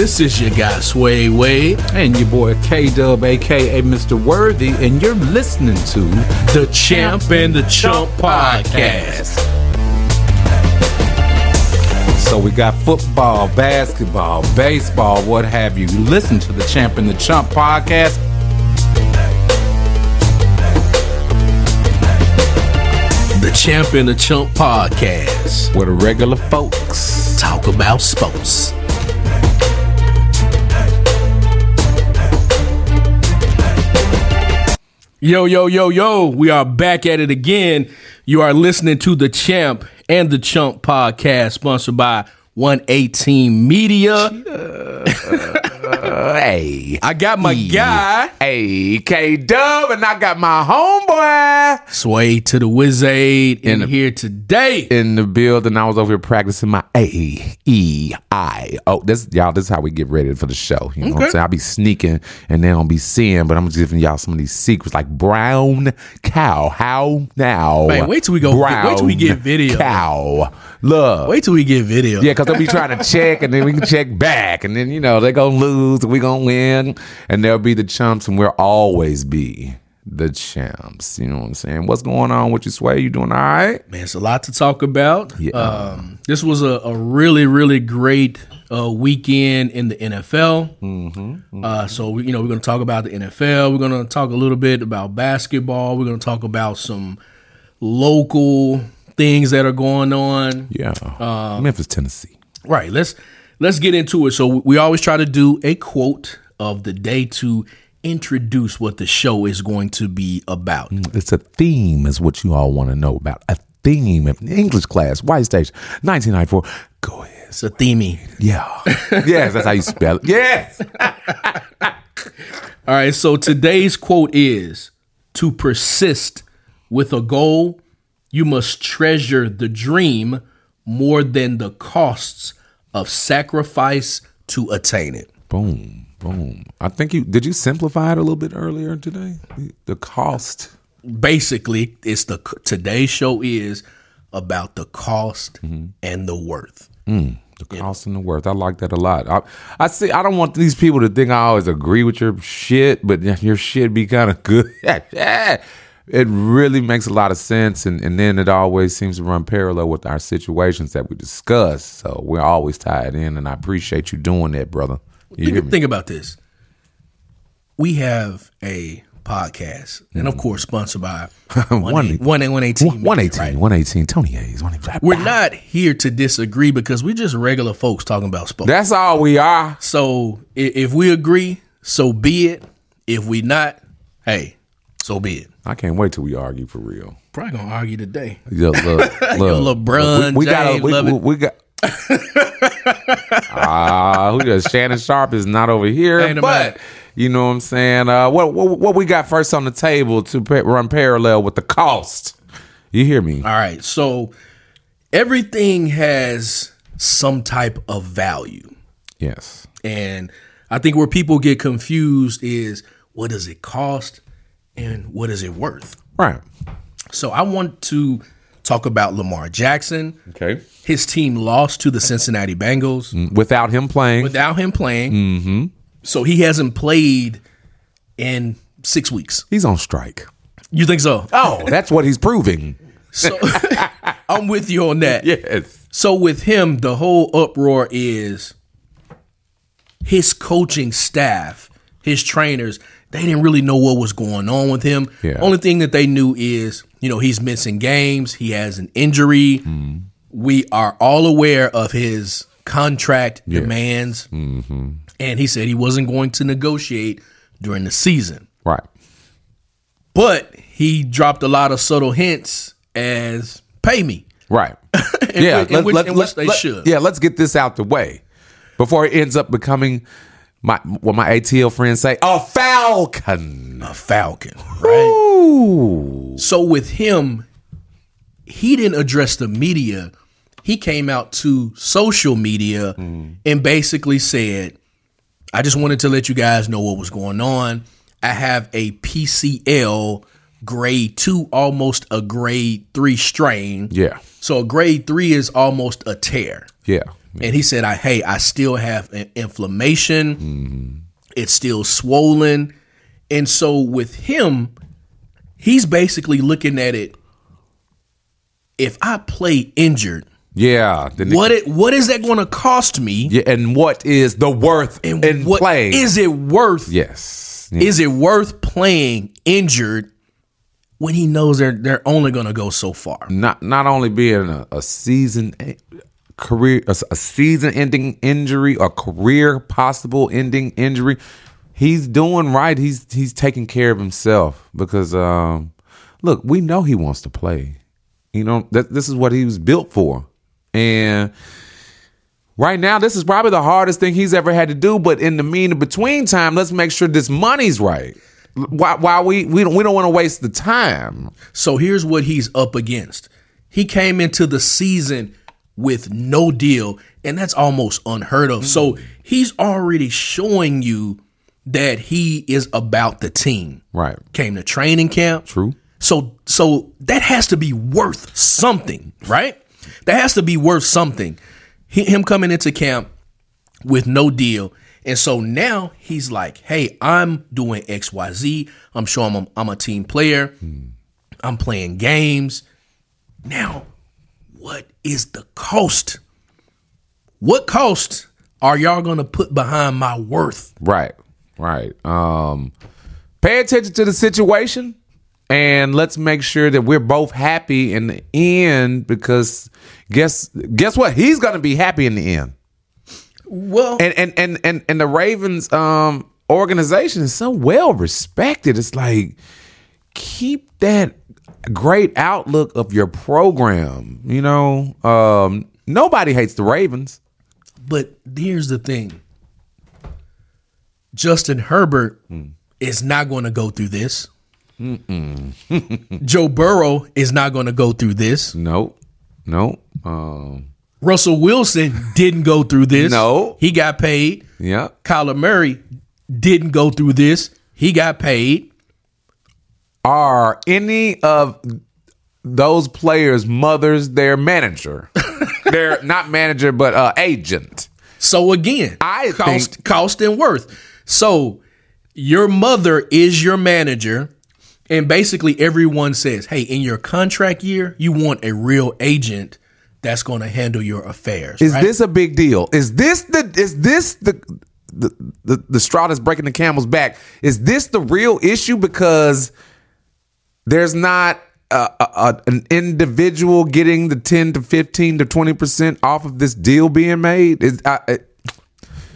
This is your guy Swade Wade, and your boy K Dub, aka Mr. Worthy, and you're listening to the Champ and the Chump podcast. So we got football, basketball, baseball, what have you. Listen to the Champ and the Chump podcast. The Champ and the Chump podcast, where the regular folks talk about sports. Yo, yo, yo, yo, we are back at it again. You are listening to the Champ and the Chump podcast, sponsored by 118 Media. Hey. I got my guy. Hey, K Dub, and I got my homeboy. Sway to the Wizade in, in here today. In the building. I was over here practicing my A E I. Oh, this y'all, this is how we get ready for the show. You know okay. what I'm saying? I'll be sneaking and they don't be seeing, but I'm just giving y'all some of these secrets like brown cow. How now? Man, wait till we go brown wait till we get video. Cow. Look. Wait till we get video. Yeah, because they'll be trying to check and then we can check back. And then, you know, they're going to lose we're going to win. And they'll be the chumps and we'll always be the champs. You know what I'm saying? What's going on with you, Sway? You doing all right? Man, it's a lot to talk about. Yeah. Um, this was a, a, really, really great uh, weekend in the NFL. Mm-hmm, mm-hmm. Uh, so, you know, we're going to talk about the NFL. We're going to talk a little bit about basketball. We're going to talk about some local things that are going on. Yeah, um, Memphis, Tennessee. Right. Let's let's get into it. So we always try to do a quote of the day to introduce what the show is going to be about. Mm, it's a theme, is what you all want to know about. A theme. English class, White Station, 1994. Go ahead. It's a themey. Yeah. yes, that's how you spell it. Yes. All right. So today's quote is to persist with a goal you must treasure the dream more than the costs of sacrifice to attain it. Boom, boom. I think you did you simplify it a little bit earlier today? The cost. Basically, it's the today's show is about the cost mm-hmm. and the worth. Mm, the cost and the worth. I like that a lot. I, I see. I don't want these people to think I always agree with your shit, but your shit be kind of good. it really makes a lot of sense and, and then it always seems to run parallel with our situations that we discuss so we're always tied in and i appreciate you doing that brother. You think, think, about this. We have a podcast and of mm-hmm. course sponsored by 118 118 118 118 tony Hayes. we're not here to disagree because we're just regular folks talking about sports. That's all we are. So if we agree so be it. If we not hey so be it. I can't wait till we argue for real. Probably gonna argue today. Yeah, look, look, LeBron, we, we got, we, we, we, got. Ah, who does Shannon Sharpe is not over here, Ain't but you know what I'm saying. Uh, what, what what we got first on the table to run parallel with the cost? You hear me? All right, so everything has some type of value. Yes, and I think where people get confused is what does it cost and what is it worth? Right. So I want to talk about Lamar Jackson. Okay. His team lost to the Cincinnati Bengals mm, without him playing. Without him playing. Mm-hmm. So he hasn't played in six weeks. He's on strike. You think so? Oh, that's what he's proving. So I'm with you on that. Yes. So with him, the whole uproar is his coaching staff, his trainers they didn't really know what was going on with him. Yeah. Only thing that they knew is, you know, he's missing games, he has an injury. Mm. We are all aware of his contract yeah. demands. Mm-hmm. And he said he wasn't going to negotiate during the season. Right. But he dropped a lot of subtle hints as pay me. Right. yeah. Which, in, which, let, which they let, should. Yeah, let's get this out the way before it ends up becoming my what my ATL friends say, a falcon. A falcon, right? Ooh. So with him, he didn't address the media. He came out to social media mm. and basically said, I just wanted to let you guys know what was going on. I have a PCL grade two, almost a grade three strain. Yeah. So a grade three is almost a tear. Yeah. And he said, "I hey, I still have inflammation. Mm-hmm. It's still swollen." And so with him, he's basically looking at it. If I play injured, Yeah. then- what it what is that going to cost me? Yeah, and what is the worth And in what playing? is it worth? yes. Yeah. Is it worth playing injured when he knows they're they're only going to go so far? not not only being a, a season career a, a season ending injury a career possible ending injury he's doing right. He's he's taking care of himself because um look we know he wants to play. You know that this is what he was built for. And right now this is probably the hardest thing he's ever had to do. But in the mean between time let's make sure this money's right. Why, why we we don't we don't want to waste the time. So here's what he's up against. He came into the season with no deal, and that's almost unheard of. So mm-hmm. he's already showing you that he is about the team. right Came to training camp. true So so that has to be worth something, right? That has to be worth something. He, him coming into camp with no deal. And so now he's like, hey, I'm doing XYZ. I'm showing I'm, I'm a team player. Hmm. I'm playing games. Now, what is the cost? What cost are y'all going to put behind my worth? Right, right. Um, pay attention to the situation, and let's make sure that we're both happy in the end. Because guess guess what? He's gonna be happy in the end. Well, And and and and, and the Ravens um organization is so well respected. It's like keep that great outlook of your program. You know, um, nobody hates the Ravens. But here's the thing Justin Herbert is not going to go through this. Joe Burrow is not going to go through this. Nope, nope. Um, Russell Wilson didn't go through this. No. He got paid. yeah. Kyler Murray didn't go through this. He got paid. Are any of those players' mothers their manager? They're not manager, but uh, agent. So again, I cost think- cost and worth. So your mother is your manager, and basically everyone says, "Hey, in your contract year, you want a real agent that's going to handle your affairs." Is right? this a big deal? Is this the is this the the, the the straw that's breaking the camel's back? Is this the real issue? Because there's not a, a, a- an individual getting the ten to fifteen to twenty percent off of this deal being made. Is I, I-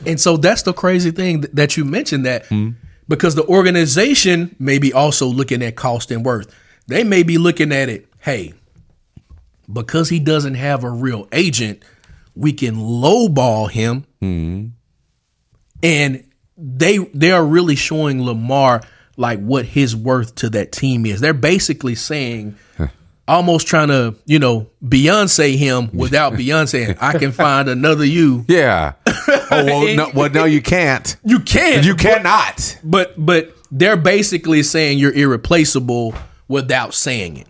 And so that's the crazy thing that you mentioned that Hmm. because the organization may be also looking at cost and worth. They may be looking at it, hey, because he doesn't have a real agent, we can lowball him. Hmm. And they they are really showing Lamar like what his worth to that team is. They're basically saying almost trying to, you know, Beyonce him without Beyonce. I can find another you. yeah. Oh well, no, well, no, you can't. You can't. You cannot. But but they're basically saying you're irreplaceable without saying it.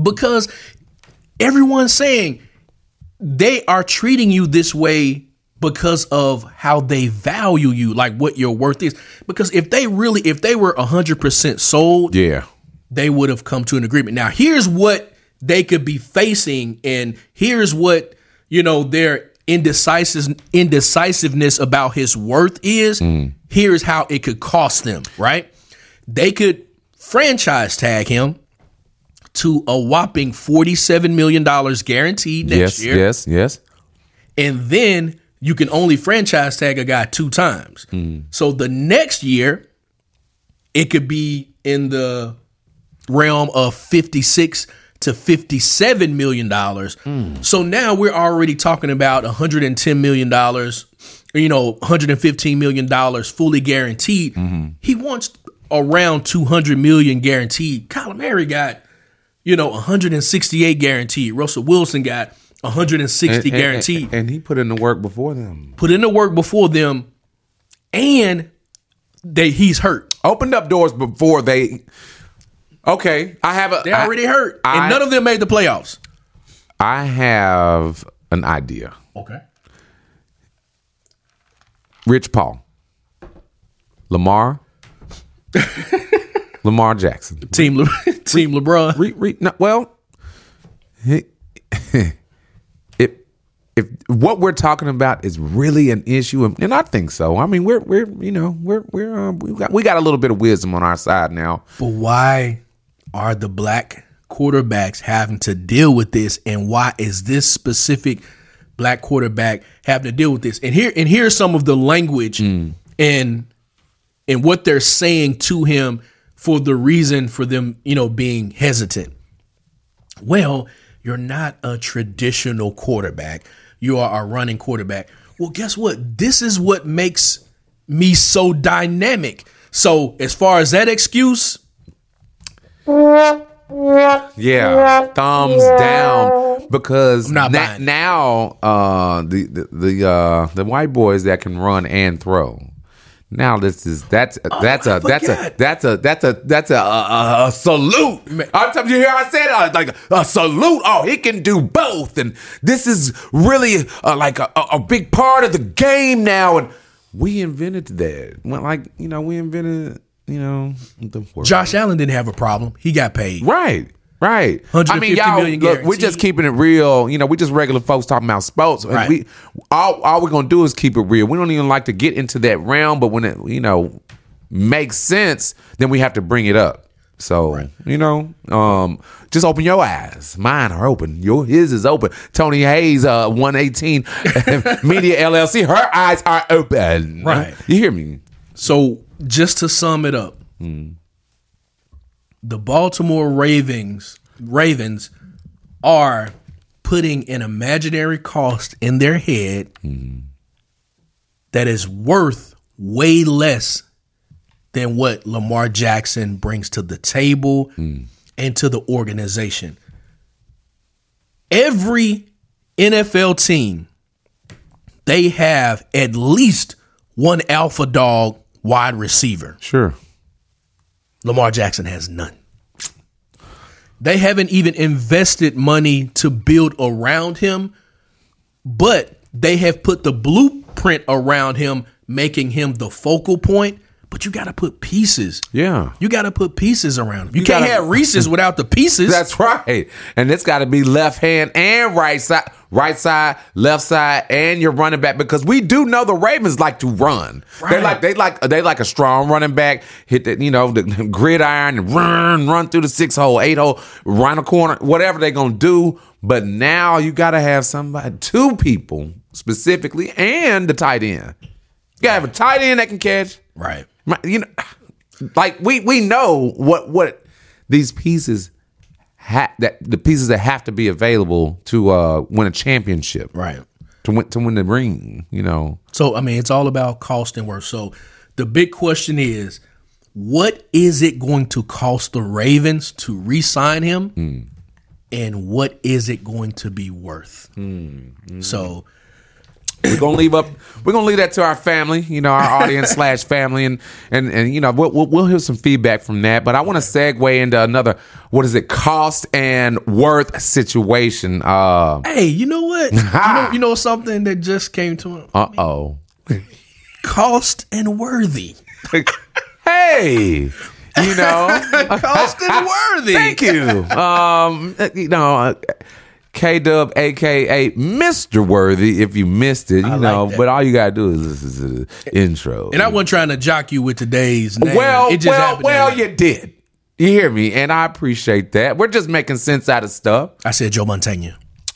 Because everyone's saying they are treating you this way because of how they value you, like what your worth is. Because if they really, if they were 100% sold, Yeah. they would have come to an agreement. Now, here's what they could be facing, and here's what you know their indecisive indecisiveness about his worth is. Mm. Here's how it could cost them. Right? They could franchise tag him to a whopping forty-seven million dollars guaranteed next Yes. year, Yes. Yes. and then you can only franchise tag a guy two times. So the next year, it could be in the realm of 56 to 57 million dollars. So now we're already talking about 110 million dollars, you know, 115 million dollars fully guaranteed. He wants around 200 million guaranteed. Kyler Murray got, you know, 168 guaranteed. Russell Wilson got 160 guaranteed And, and he put in the work before them. put in the work before them, and they he's hurt. Opened up doors before they. Okay, I have a. They already hurt, I- and none of them made the playoffs. I have an idea. Okay. Rich Paul, Lamar, Lamar Jackson. Team Le- Team LeBron. Re, re, no, well, if if what we're talking about is really an issue, and, and I think so. I mean, we're we're you know we're we're um, we got we got a little bit of wisdom on our side now. But why are the black quarterbacks having to deal with this, and why is this specific black quarterback having to deal with this? And here and here's some of the language and and what they're saying to him for the reason for them, you know, being hesitant. Well, you're not a traditional quarterback. You are a running quarterback. Well, guess what? This is what makes me so dynamic. So, as far as that excuse, Yeah, thumbs down because na- now uh, the the the, uh, the white boys that can run and throw. Now this is that's that's a that's a that's a that's a that's a a, a salute. I'm telling you, hear I said uh, like a salute. Oh, he can do both, and this is really uh, like a, a, a big part of the game now. And we invented that. Well, like you know, we invented you know the Josh Allen didn't have a problem. He got paid. Right. Right. I mean, y'all, million look, we're just keeping it real. You know, we're just regular folks talking about sports. And Right. We all, all we're gonna do is keep it real. We don't even like to get into that realm, but when it you know makes sense, then we have to bring it up. So you know, um, just open your eyes. Mine are open. Your his is open. Tony Hayes, uh, one eighteen Media LLC. Her eyes are open. Right. You hear me? So, just to sum it up, the Baltimore Ravens Ravens are putting an imaginary cost in their head mm-hmm. that is worth way less than what Lamar Jackson brings to the table mm. and to the organization. Every NFL team, they have at least one alpha dog wide receiver. Sure. Lamar Jackson has none. They haven't even invested money to build around him, but they have put the blueprint around him, making him the focal point. But you got to put pieces. Yeah. You got to put pieces around him. You, You can't gotta- have Reese's without the pieces. That's right. And it's got to be left hand and right side, right side, left side, and your running back because we do know the Ravens like to run. They Right. like they like they like a strong running back. Hit the you know the gridiron and run run through the six hole, eight hole, run a corner, whatever they're gonna do. But now you got to have somebody, two people specifically, and the tight end. You got to have a tight end that can catch. right. You know, like we we know what what these pieces ha- that the pieces that have to be available to uh win a championship, Right. To win to win the ring, you know. So I mean, it's all about cost and worth. So the big question is, what is it going to cost the Ravens to re-sign him, hmm. and what is it going to be worth? Hmm. Hmm. So We're gonna leave up. We're gonna leave that to our family, you know, our audience slash family, and and and you know, we'll we'll, we'll hear some feedback from that. But I want to segue into another. What is it? Cost and worth situation. Uh hey, you know what? you know, you know something that just came to me. uh oh. Cost and worthy. hey, you know, Cost and worthy. Thank you. Um, you know, K Dub, aka Mister Worthy. If you missed it, you like know, that. but all you gotta do is this is an intro. And I wasn't trying to jock you with today's name. well, well, well, you did. You hear me, and I appreciate that. We're just making sense out of stuff. I said Joe Montaigne.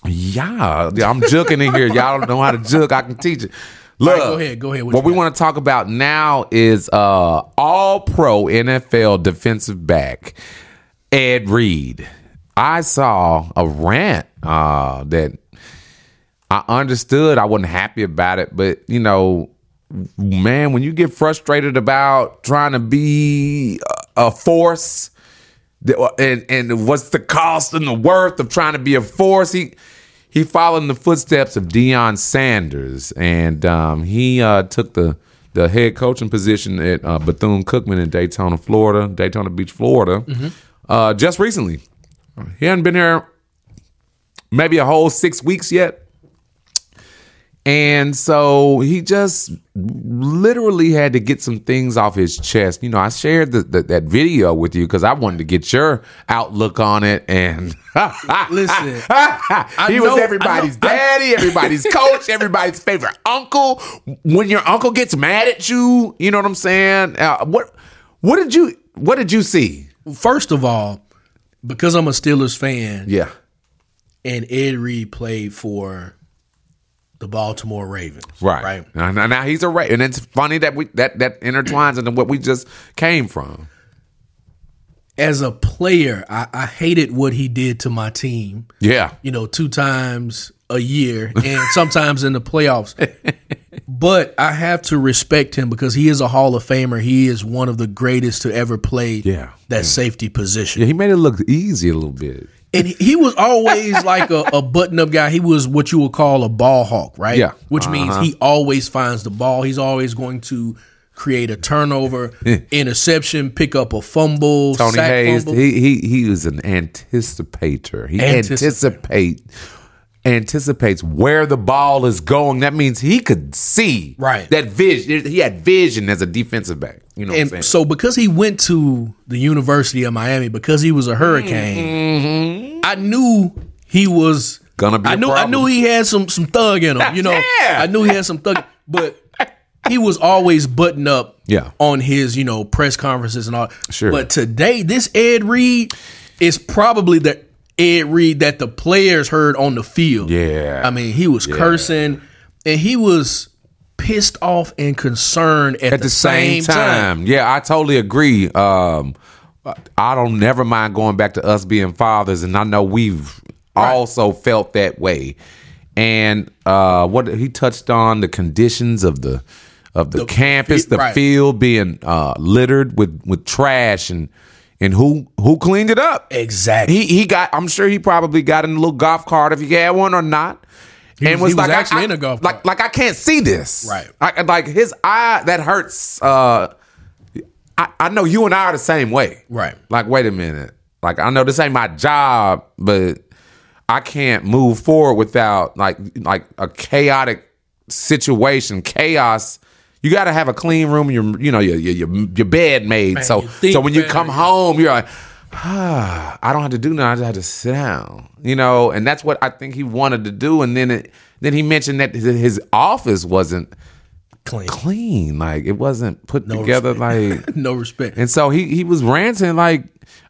Yeah, I'm juking in here. Y'all don't know how to juk. I can teach it. Look, right, go ahead, go ahead. What What we want to talk about now is uh, all pro NFL defensive back Ed Reed. I saw a rant uh, that I understood. I wasn't happy about it, but you know, man, when you get frustrated about trying to be a force, and and what's the cost and the worth of trying to be a force? He he followed in the footsteps of Deion Sanders, and um, he uh, took the the head coaching position at uh, Bethune Cookman in Daytona, Florida, Daytona Beach, Florida, uh, just recently. He hadn't been here maybe a whole six weeks yet. And so he just literally had to get some things off his chest. You know, I shared the, the, that video with you because I wanted to get your outlook on it. And listen, he was everybody's know, daddy, I, everybody's coach, everybody's favorite uncle. When your uncle gets mad at you, you know what I'm saying? Uh, what what did you what did you see? First of all, because I'm a Steelers fan, yeah, and Ed Reed played for the Baltimore Ravens. Right. Right. Now, now he's a Raven. And it's funny that we that that intertwines into what we just came from. As a player, I, I hated what he did to my team. Yeah. You know, two times a year and sometimes in the playoffs. but I have to respect him because he is a Hall of Famer. He is one of the greatest to ever play yeah. that yeah. safety position. Yeah, he made it look easy a little bit and he was always like a, a, button-up guy. He was what you would call a ball hawk, right? Yeah. Which uh-huh. means he always finds the ball. He's always going to create a turnover, interception, pick up a fumble. Tony Hayes, fumble. he he he was an anticipator. He anticipate anticipates where the ball is going. That means he could see right that vision. He had vision as a defensive back. You know, and so because he went to the University of Miami, because he was a Hurricane, mm-hmm. I knew he was gonna be. I knew. I knew he had some some thug in him. You know, yeah. I knew he had some thug, but. He was always buttoned up yeah. on his, you know, press conferences and all. Sure. But today, this Ed Reed is probably the Ed Reed that the players heard on the field. Yeah. I mean, he was yeah. cursing and he was pissed off and concerned at, at the, the, same, same time. time. Yeah, I totally agree. Um, I don't never mind going back to us being fathers, and I know we've right. also felt that way. And uh, what he touched on the conditions of the of the, the campus, the right. field being uh, littered with with trash and and who who cleaned it up? Exactly. He he got. I'm sure he probably got in a little golf cart if he had one or not. He and was, was like, actually I, in a golf cart. like, like I can't see this. Right. I, like his eye that hurts. Uh, I, I know you and I are the same way. Right. Like, wait a minute. Like I know this ain't my job, but I can't move forward without like like a chaotic situation, chaos you got to have a clean room. Your you know your your, your bed made. Man, so so when you come home, you're like. Ah, I don't have to do nothing. I just have to sit down, you know, and that's what I think he wanted to do. And then it, then he mentioned that his office wasn't clean, clean, like it wasn't put no together, respect. like no respect. And so he he was ranting like,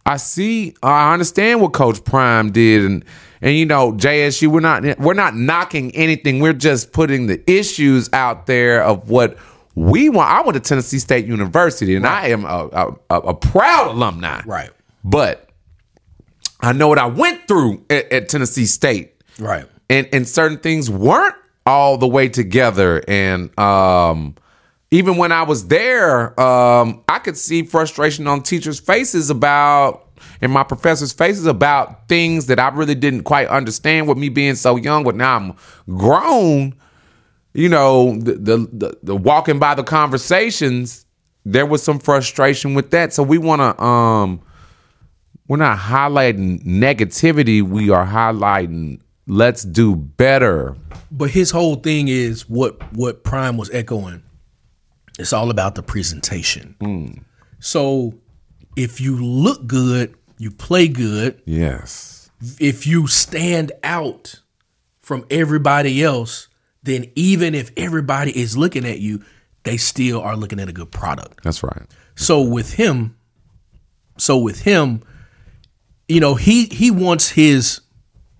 I see, I understand what Coach Prime did, and and you know, JSU, we're not we're not knocking anything. We're just putting the issues out there of what we want. I went to Tennessee State University, and right. I am a, a, a, proud alumni. Right. But I know what I went through at, at Tennessee State. Right. And and certain things weren't all the way together. And um, even when I was there, um, I could see frustration on teachers' faces about and my professors' faces about things that I really didn't quite understand with me being so young. But now I'm grown you know, the, the, the, the walking by the conversations, there was some frustration with that. So we want to, um, we're not highlighting negativity. We are highlighting let's do better. But his whole thing is what what Prime was echoing. It's all about the presentation. Mm. So if you look good, you play good. Yes. If you stand out from everybody else, then even if everybody is looking at you, they still are looking at a good product. That's right. So with him, so with him, you know, he he wants his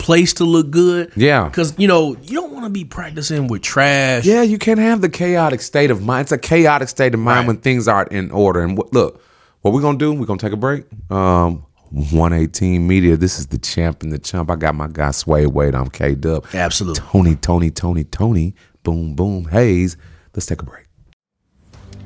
place to look good. Yeah. Because, you know, you don't want to be practicing with trash. Yeah, you can't have the chaotic state of mind. It's a chaotic state of mind right. when things aren't in order. And look, what we're going to do, we're going to take a break. Um, 118 Media. This is the champ and the chump. I got my guy Swade Wade. I'm K Dub. Absolutely. Tony, Tony, Tony, Tony. Boom, boom. Hayes. Let's take a break.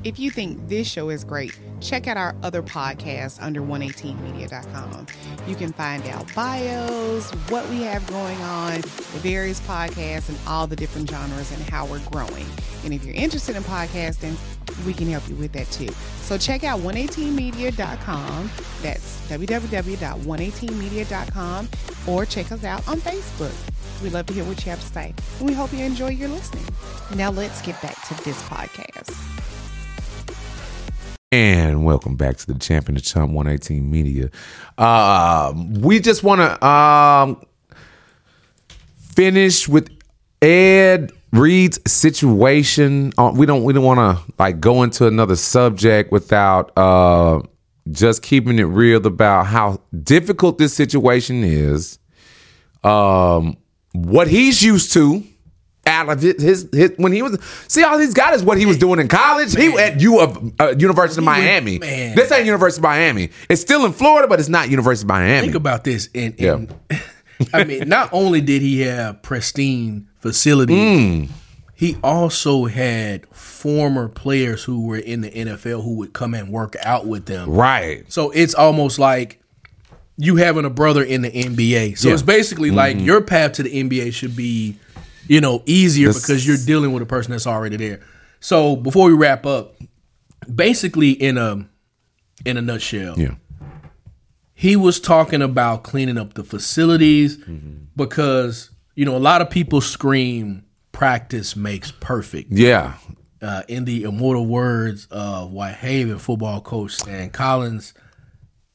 If you think this show is great, check out our other podcasts under 118media.com. You can find out bios, what we have going on, the various podcasts, and all the different genres and how we're growing. And if you're interested in podcasting, we can help you with that too. So check out 118media.com. That's www.118media.com or check us out on Facebook. We'd love to hear what you have to say. And we hope you enjoy your listening. Now let's get back to this podcast. And welcome back to the Champion of Chump 118 Media. Uh, we just want to um, finish with Ed Reed's situation. Uh, we don't we don't want to like go into another subject without uh, just keeping it real about how difficult this situation is. Um, what he's used to out of his, his, his when he was see all he's got is what he was doing in college. He at U of uh, University of Miami. man. This ain't University of Miami. It's still in Florida, but it's not University of Miami. Think about this. And, and I mean, not only did he have pristine facilities, hmm. he also had former players who were in the NFL who would come and work out with them. right. So it's almost like you having a brother in the NBA. So Yeah. it's basically like mm-hmm. your path to the NBA should be, you know, easier This- because you're dealing with a person that's already there. So before we wrap up, basically in a in a nutshell, Yeah. he was talking about cleaning up the facilities mm-hmm. because you know a lot of people scream practice makes perfect Yeah. uh, in the immortal words of Whitehaven football coach Stan Collins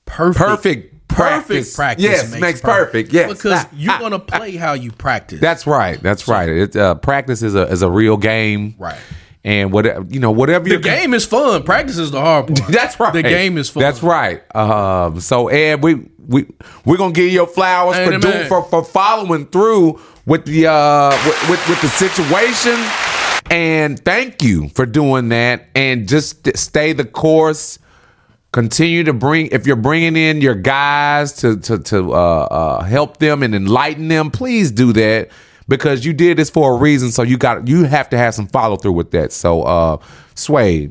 perfect Perfect perfect practice. Yes, makes perfect. Yes. because Ah, you're ah, gonna play how you practice That's right. That's right. It, uh, practice is a is a real game. Right. And whatever you know, whatever the game is fun practice is the hard part That's right. the game is fun That's right. Um, so Ed, we we we're gonna give you your flowers Hey, for doing for, for following through with the uh with, with with the situation, and thank you for doing that. And just stay the course. Continue to bring if you're bringing in your guys to to to uh, uh, help them and enlighten them. Please do that because you did this for a reason. So you got you have to have some follow through with that. So uh, Sway,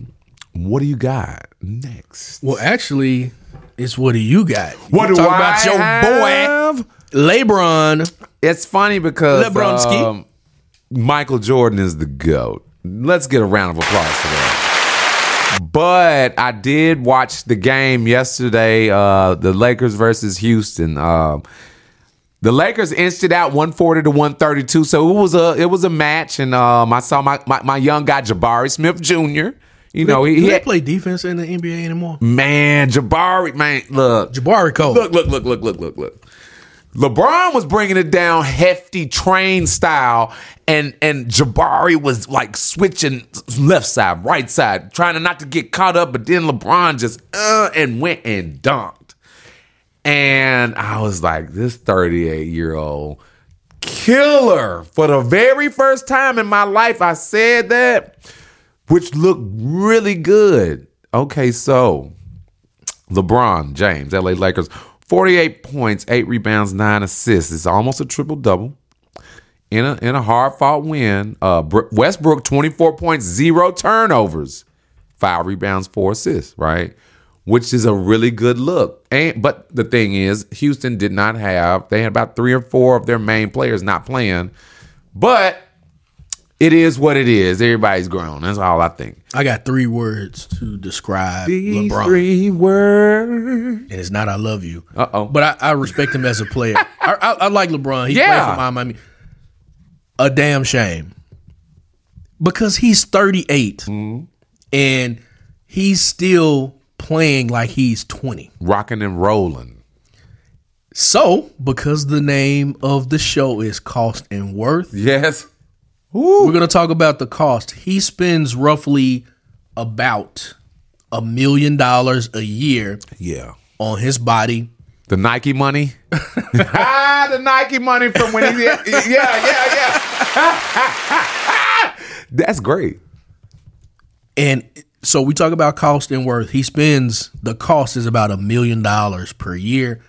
what do you got next? well actually it's what do you got What You do talk I about your have? boy LeBron It's funny because Lebronski. um, Michael Jordan is the GOAT. Let's get a round of applause for that. But I did watch the game yesterday, uh, the Lakers versus Houston. Um, the Lakers inched it out 140 to 132. So it was a it was a match, and um, I saw my, my, my young guy Jabari Smith Jr. You know, he, he play defense in the NBA anymore man, Jabari, man, look, Jabari Cole Look, look, look, look, look, look, look. LeBron was bringing it down hefty train style, and and Jabari was like switching left side, right side, trying to not to get caught up. But then LeBron just uh and went and dunked, and I was like, this thirty eight year old killer for the very first time in my life. I said that, which looked really good. Okay, so LeBron James, LA Lakers, 48 points, 8 rebounds, 9 assists. It's almost a triple double. In a in a hard fought win, uh, Westbrook 24 points, zero turnovers, five rebounds, four assists, right? Which is a really good look. And but the thing is, Houston did not have. They had about three or four of their main players not playing. But it is what it is. Everybody's grown. That's all I think. I got three words to describe These LeBron. three words. and it's not I love you. Uh-oh. But I, I respect him as a player. I, I, I like LeBron. He Yeah. played for Miami. A damn shame. Because he's 38 Mm-hmm. and he's still playing like he's 20. Rocking and rolling. So, because the name of the show is Cost and Worth, Yes. We're going to talk about the cost. He spends roughly about a million dollars a year Yeah. on his body. The Nike money. ah, the Nike money from when he yeah, yeah, yeah. That's great. And so we talk about cost and worth. He spends the cost is about a million dollars per year,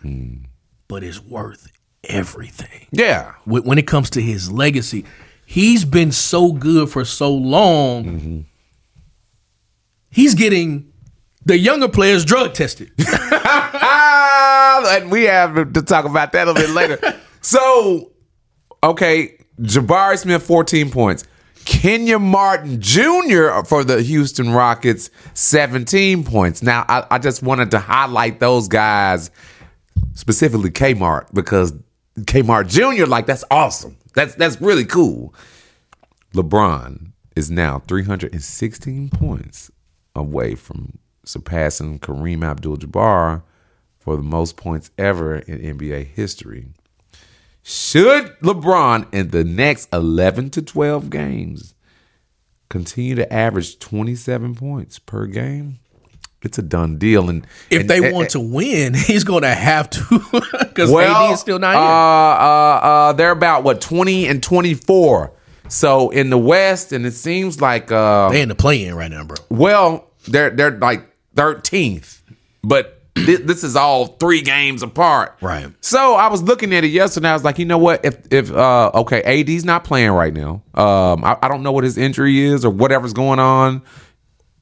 but it's worth everything. Yeah. When when it comes to his legacy, he's been so good for so long. Mm-hmm. He's getting the younger players drug tested. And we have to talk about that a little bit later. So, okay, Jabari Smith, 14 points. Kenyon Martin Jr. for the Houston Rockets, 17 points. Now, I, I just wanted to highlight those guys, specifically Kmart, because Kmart Jr., like, that's awesome. That's that's really cool. LeBron, is now 316 points away from surpassing Kareem Abdul-Jabbar for the most points ever in NBA history. Should LeBron in the next 11 to 12 games continue to average 27 points per game, it's a done deal. And if and, they and, want to win, he's going to have to because well, AD is still not uh, here. Uh, uh, they're about what 20 and 24. So in the West, and it seems like uh, they in the play-in right now, bro. Well, they're they're like 13th, but this, this is all three games apart. Right. So I was looking at it yesterday. I was like, you know what? If if uh, okay, AD's not playing right now. Um, I, I don't know what his injury is or whatever's going on.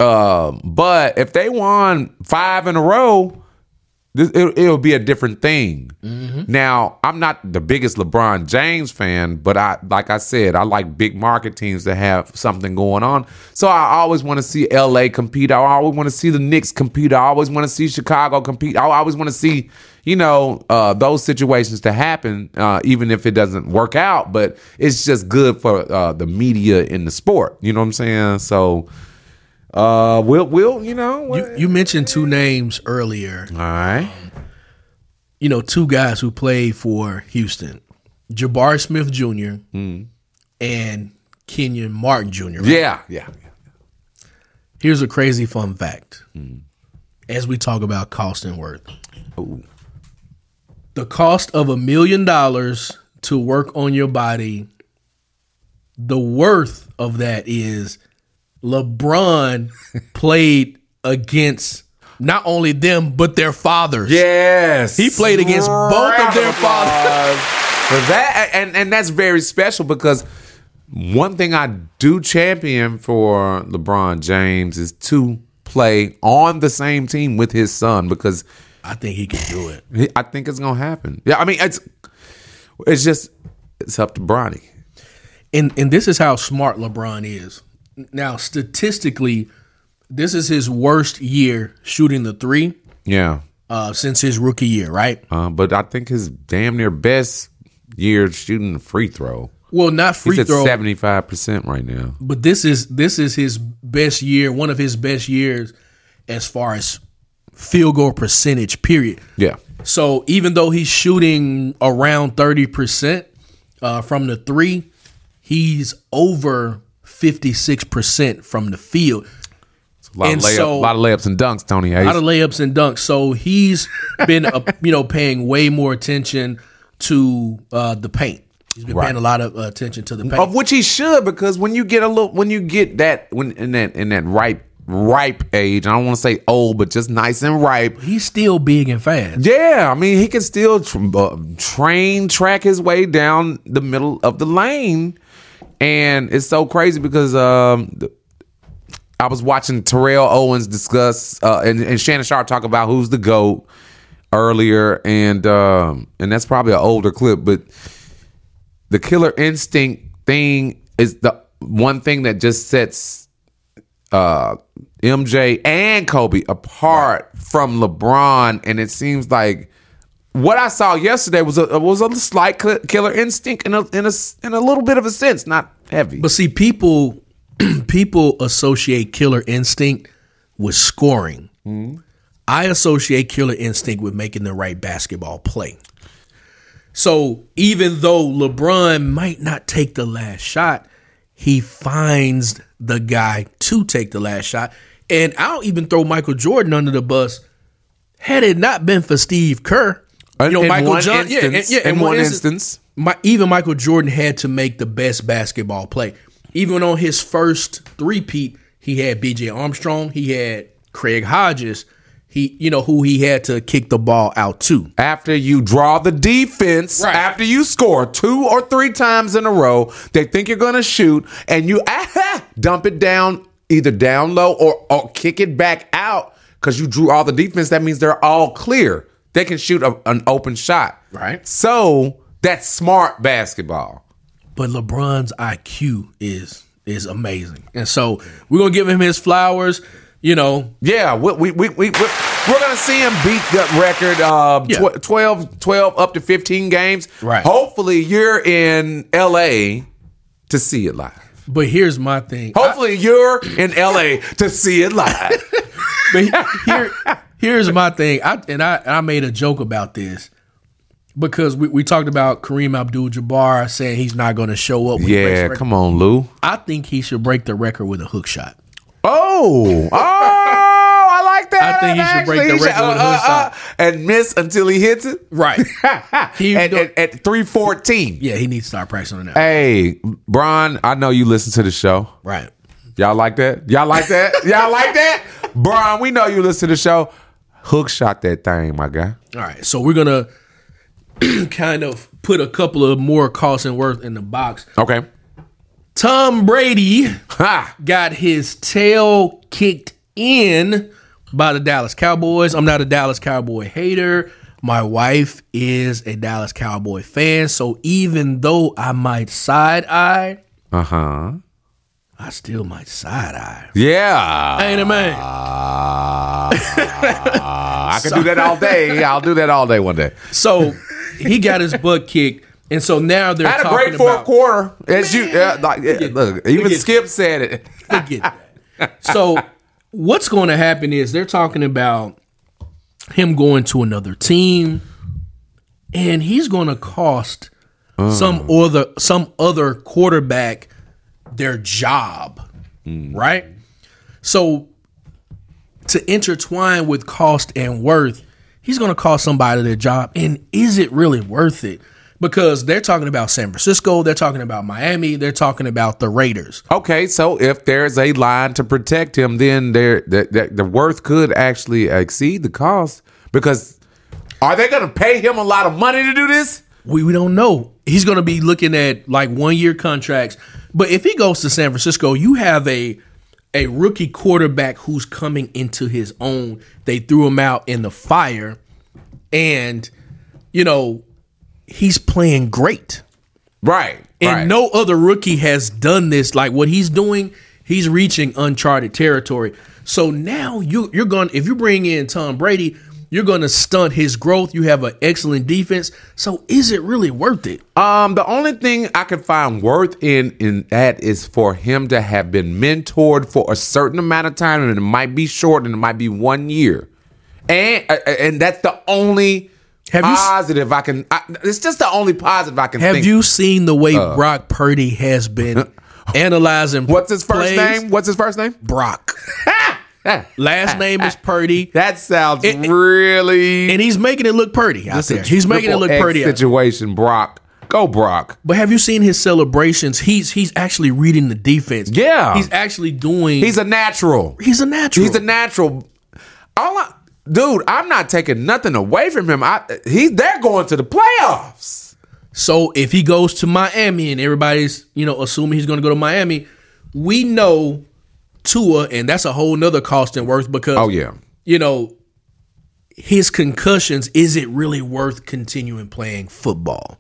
Um, but if they won five in a row, this, it, it'll be a different thing. Now, I'm not the biggest LeBron James fan, but I, like I said, I like big market teams that have something going on. So I always want to see LA compete. I always want to see the Knicks compete. I always want to see Chicago compete. I always want to see, you know, uh, those situations to happen, uh, even if it doesn't work out. But it's just good for uh, the media in the sport. You know what I'm saying? So. Uh, we'll, we'll, you know, You, you mentioned two names earlier. all right. Um, you know, two guys who played for Houston, Jabari Smith Jr. Hmm. and Kenyon Martin Jr. right? Yeah, yeah, yeah. Here's a crazy fun fact. Hmm. As we talk about cost and worth, the cost of a million dollars to work on your body, the worth of that is LeBron played against not only them but their fathers. Yes, He played against both of their fathers. For that, and and that's very special because one thing I do champion for LeBron James is to play on the same team with his son because I think he can do it. I think it's gonna happen. Yeah, I mean it's it's just it's up to Bronny. and and this is how smart LeBron is. Now, statistically, this is his worst year shooting the three Yeah, uh, since his rookie year, right? uh, but I think his damn near best year shooting the free throw. Well, not free He's at throw, seventy five percent right now. but this is this is his best year, one of his best years as far as field goal percentage. Period. Yeah, So even though he's shooting around thirty percent uh, from the three, he's over fifty six percent from the field. a lot, And of, layup, so- lot of layups and dunks. Tony A lot of layups and dunks. So he's been, uh, you know, paying way more attention to uh, the paint. He's been paying a lot of uh, attention to the paint. of which he should because when you get a little when you get that when in that in that ripe ripe age i don't want to say old but just nice and ripe he's still big and fast. yeah i mean he can still tr- uh, train track his way down the middle of the lane and it's so crazy because um I was watching Terrell Owens discuss uh, and, and Shannon Sharpe talk about who's the goat earlier, and um, and that's probably an older clip, but the killer instinct thing is the one thing that just sets uh, MJ and Kobe apart from LeBron, and it seems like what I saw yesterday was a was a slight killer instinct in a in a in a little bit of a sense, not heavy. But see, people people associate killer instinct with scoring. Mm-hmm. I associate killer instinct with making the right basketball play. So even though LeBron might not take the last shot, he finds the guy to take the last shot. And I'll even throw Michael Jordan under the bus. Had it not been for Steve Kerr, you know, in Michael one John, yeah, instance, yeah, in one instance. my, even Michael Jordan had to make the best basketball play. Even on his first three-peat, he had B.J. Armstrong, he had Craig Hodges, he you know who he had to kick the ball out to. after you draw the defense, Right. after you score two or three times in a row, they think you're going to shoot, and you ah, dump it down either down low or, or kick it back out because you drew all the defense. That means they're all clear. They can shoot a, an open shot. Right. So that's smart basketball. But LeBron's IQ is is amazing, and so we're gonna give him his flowers. You know, Yeah, we, we, we, we, we're, we're going to see him beat that record uh, Yeah. tw- 12, 12 up to 15 games. Right. Hopefully, you're in LA to see it live. But here's my thing. Hopefully, you're in LA to see it live. But here, here's my thing. I and I I made a joke about this because we, we talked about Kareem Abdul-Jabbar saying he's not going to show up. When he breaks the yeah, come on, Lou. I think he should break the record with a hook shot. Oh, oh, I like that. I think he should break the He record with a uh, hook uh, shot. Uh, and miss until he hits it. Right. He at, at, at 314. yeah, he needs to start practicing on that. Hey, Brian, I know you listen to the show. Right. Y'all like that? Y'all like that? Y'all like that? Brian, we know you listen to the show. Hook shot that thing, my guy. All right. So we're gonna kind of put a couple of more costs and worth in the box. Okay. Tom Brady Ha! got his tail kicked in by the Dallas Cowboys. I'm not a Dallas Cowboy hater. My wife is a Dallas Cowboy fan. So even though I might side eye, Uh huh. I still might side eye. Yeah. Ain't a man. I can do that all day. I'll do that all day one day. So he got his butt kicked. And so now they're Had a talking great fourth about quarter. As you, yeah, like, yeah, look, even forget- Skip said it. forget that. So what's going to happen is they're talking about him going to another team, and he's going to cost some mm. other some other quarterback their job, right? So to intertwine with cost and worth, he's going to cost somebody their job, and is it really worth it? Because they're talking about San Francisco, they're talking about Miami, they're talking about the Raiders. Okay, so if there's a line to protect him, then there the, the, the worth could actually exceed the cost because are they going to pay him a lot of money to do this? We, we don't know. He's going to be looking at like one year contracts. But if he goes to San Francisco, you have a a rookie quarterback who's coming into his own. They threw him out in the fire, and you know he's playing great. Right. And right. no other rookie has done this. Like what he's doing, he's reaching uncharted territory. So now you you're going if you bring in Tom Brady, you're going to stunt his growth. You have an excellent defense. So is it really worth it? Um, the only thing I can find worth in in that is for him to have been mentored for a certain amount of time, and it might be short, and it might be one year, and uh, and that's the only Have you positive I can. I, it's just the only positive I can. Have think. you seen the way Brock Purdy has been analyzing? What's his first plays? name? What's his first name? Brock. Last name is Purdy, That sounds It- really. and he's making it look pretty out there. He's making it look X pretty. Situation, Brock. Go, Brock. But have you seen his celebrations? He's he's actually reading the defense. Yeah. he's actually doing. He's a natural. he's a natural. He's a natural. All I, dude, I'm not taking nothing away from him. I he's they're going to the playoffs. so if he goes to Miami and everybody's you know assuming he's going to go to Miami, we know Tua, and that's a whole nother cost and worth because Oh yeah. you know his concussions. Is it really worth continuing playing football?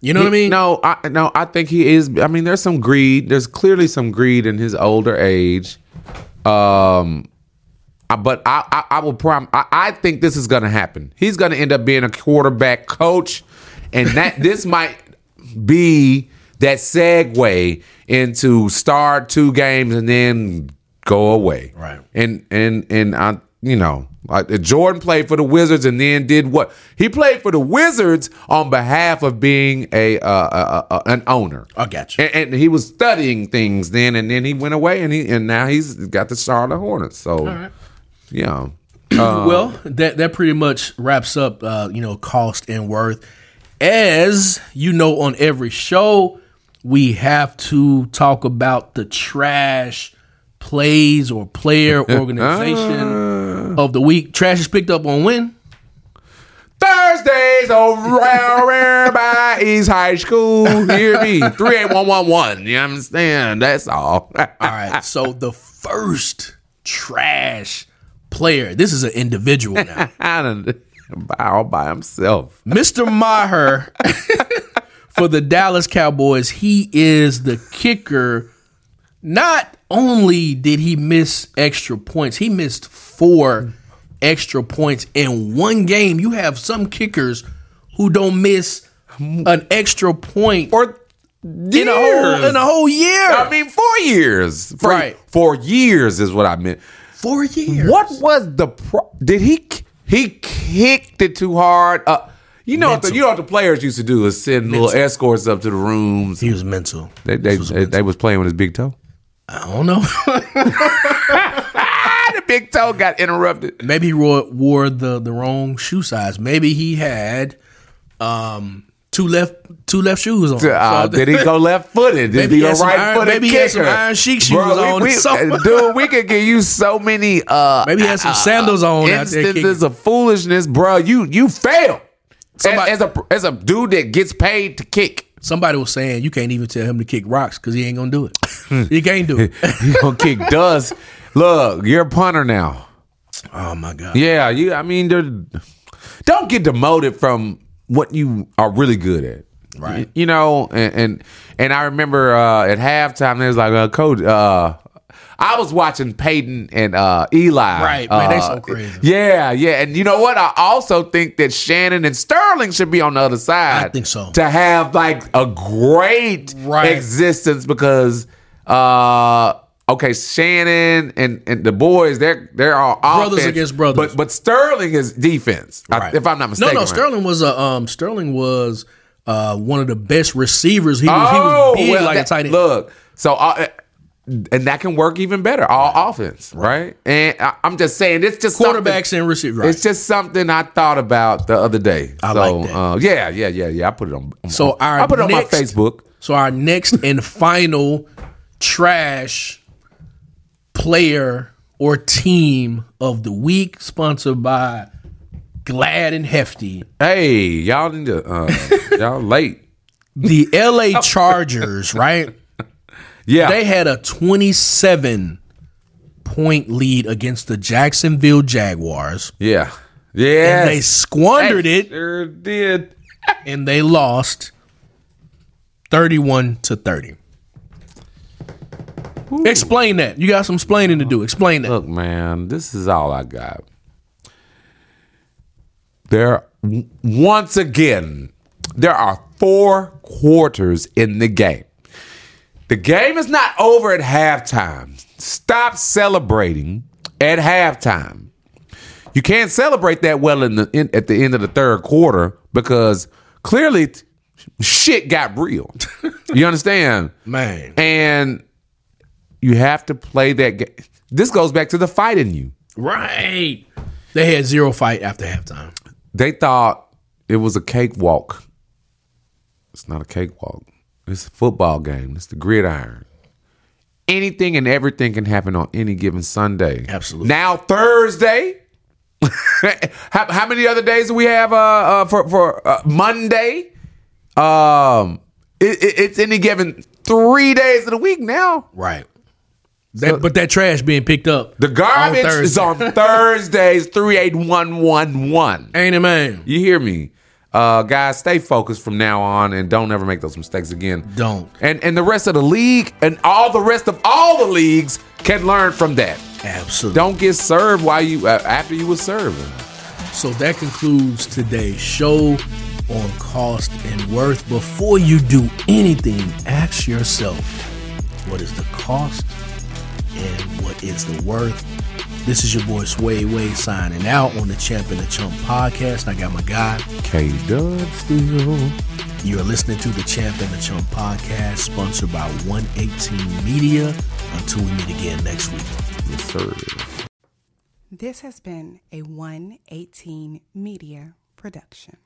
You know what I mean? No, I no, I think he is. I mean, there's some greed. There's clearly some greed in his older age. Um, I- but I, I, I will prom. I, I think this is going to happen. He's going to end up being a quarterback coach, and that this might be that segue into start two games and then go away. Right. And and and I, you know, like Jordan played for the Wizards and then did what? He played for the Wizards on behalf of being a uh, uh, uh, an owner. I got you. And, and he was studying things then, and then he went away, and he and now he's got the Charlotte Hornets. So, yeah. well, that that pretty much wraps up, uh, you know, cost and worth. As you know, on every show, we have to talk about the trash plays or player ah. organization of the week. Trash is picked up on when? Thursdays around by East High School. Hear me? 38111. You understand? That's all. All right. So the first trash player. This is an individual now. All by himself. Mr. Maher for the Dallas Cowboys, he is the kicker. Not only did he miss extra points, he missed four extra points in one game. You have some kickers who don't miss an extra point Or in a whole in a whole year. I mean, four years. For, Right. Four years is what I meant. Four years. What was the pro- did he he kicked it too hard? Uh, you know what the, you know what the players used to do is send little escorts up to the rooms. He was mental. They they, was they, mental. they was playing with his big toe. I don't know. The big toe got interrupted. Maybe he wore, wore the the wrong shoe size. Maybe he had um two left two left shoes on. Uh, So- did he go left footed? Did he go right iron- footed? maybe he had some Iron Sheik shoes on or something. dude, we could give you so many. Uh, Maybe he had some sandals on out there Instances kicking. of foolishness, bro. You you fail. Somebody- as, as a as a dude that gets paid to kick. Somebody was saying you can't even tell him to kick rocks because he ain't gonna do it. he can't do it. You gonna kick dust. Look, you're a punter now. Oh my god. Yeah, you. I mean, don't get demoted from what you are really good at. Right. You know, and and, and I remember uh, at halftime there was like a coach. Uh, I was watching Peyton and uh, Eli. Right, man, they uh, so crazy. Yeah, yeah, and you know what? I also think that Shannon and Sterling should be on the other side. I think so. To have like a great Right. existence because. uh Okay, Shannon and, and the boys, they're they're all Brothers offense, against brothers. But but Sterling is defense, I- if I'm not mistaken. No, no. right? Sterling was a um. Sterling was uh one of the best receivers. He was. Oh, he was big well, like that- a tight end. Look, so uh, and that can work even better. All offense, right? And I, I'm just saying, it's just Quarterbacks and receivers. Right. It's just something I thought about the other day. I so, like that. Uh, yeah, yeah, yeah, yeah. I put it on. So our I put it on my Facebook. So our next and final trash player or team of the week, sponsored by Glad and Hefty. Hey, y'all need to. Uh, y'all late. The LA Chargers, right? Yeah, They had a 27 point lead against the Jacksonville Jaguars. yeah, yeah. And they squandered it Sure did. and they lost 31 to 30. Explain that. You got some explaining to do. Explain that. Look, man, this is all I got. There, once again, there are four quarters in the game. The game is not over at halftime. Stop celebrating at halftime. You can't celebrate that well in the in, at the end of the third quarter because clearly t- shit got real. you understand? Man. And you have to play that game. This goes back to the fight in you. Right. They had zero fight after halftime. They thought it was a cakewalk. It's not a cakewalk. It's a football game. It's the gridiron. Anything and everything can happen on any given Sunday. Absolutely. Now Thursday. how, how many other days do we have uh, uh, for for uh, Monday? Um, it, it- it's any given three days of the week now. Right. That, but that trash being picked up. The garbage on is on Thursdays, 38111. Ain't it, man? You hear me? Uh, guys, stay focused from now on and don't ever make those mistakes again. Don't. And and the rest of the league and all the rest of all the leagues can learn from that. Absolutely. Don't get served while you uh, after you were serving. So that concludes today's show on cost and worth. Before you do anything, ask yourself what is the cost and what is the worth? This is your boy Swade Wade signing out on the Champ and the Chump podcast. I got my guy. K Dud still. You're listening to the Champ and the Chump podcast, sponsored by 118 Media. Until we meet again next week. Yes, sir. This has been a 118 Media production.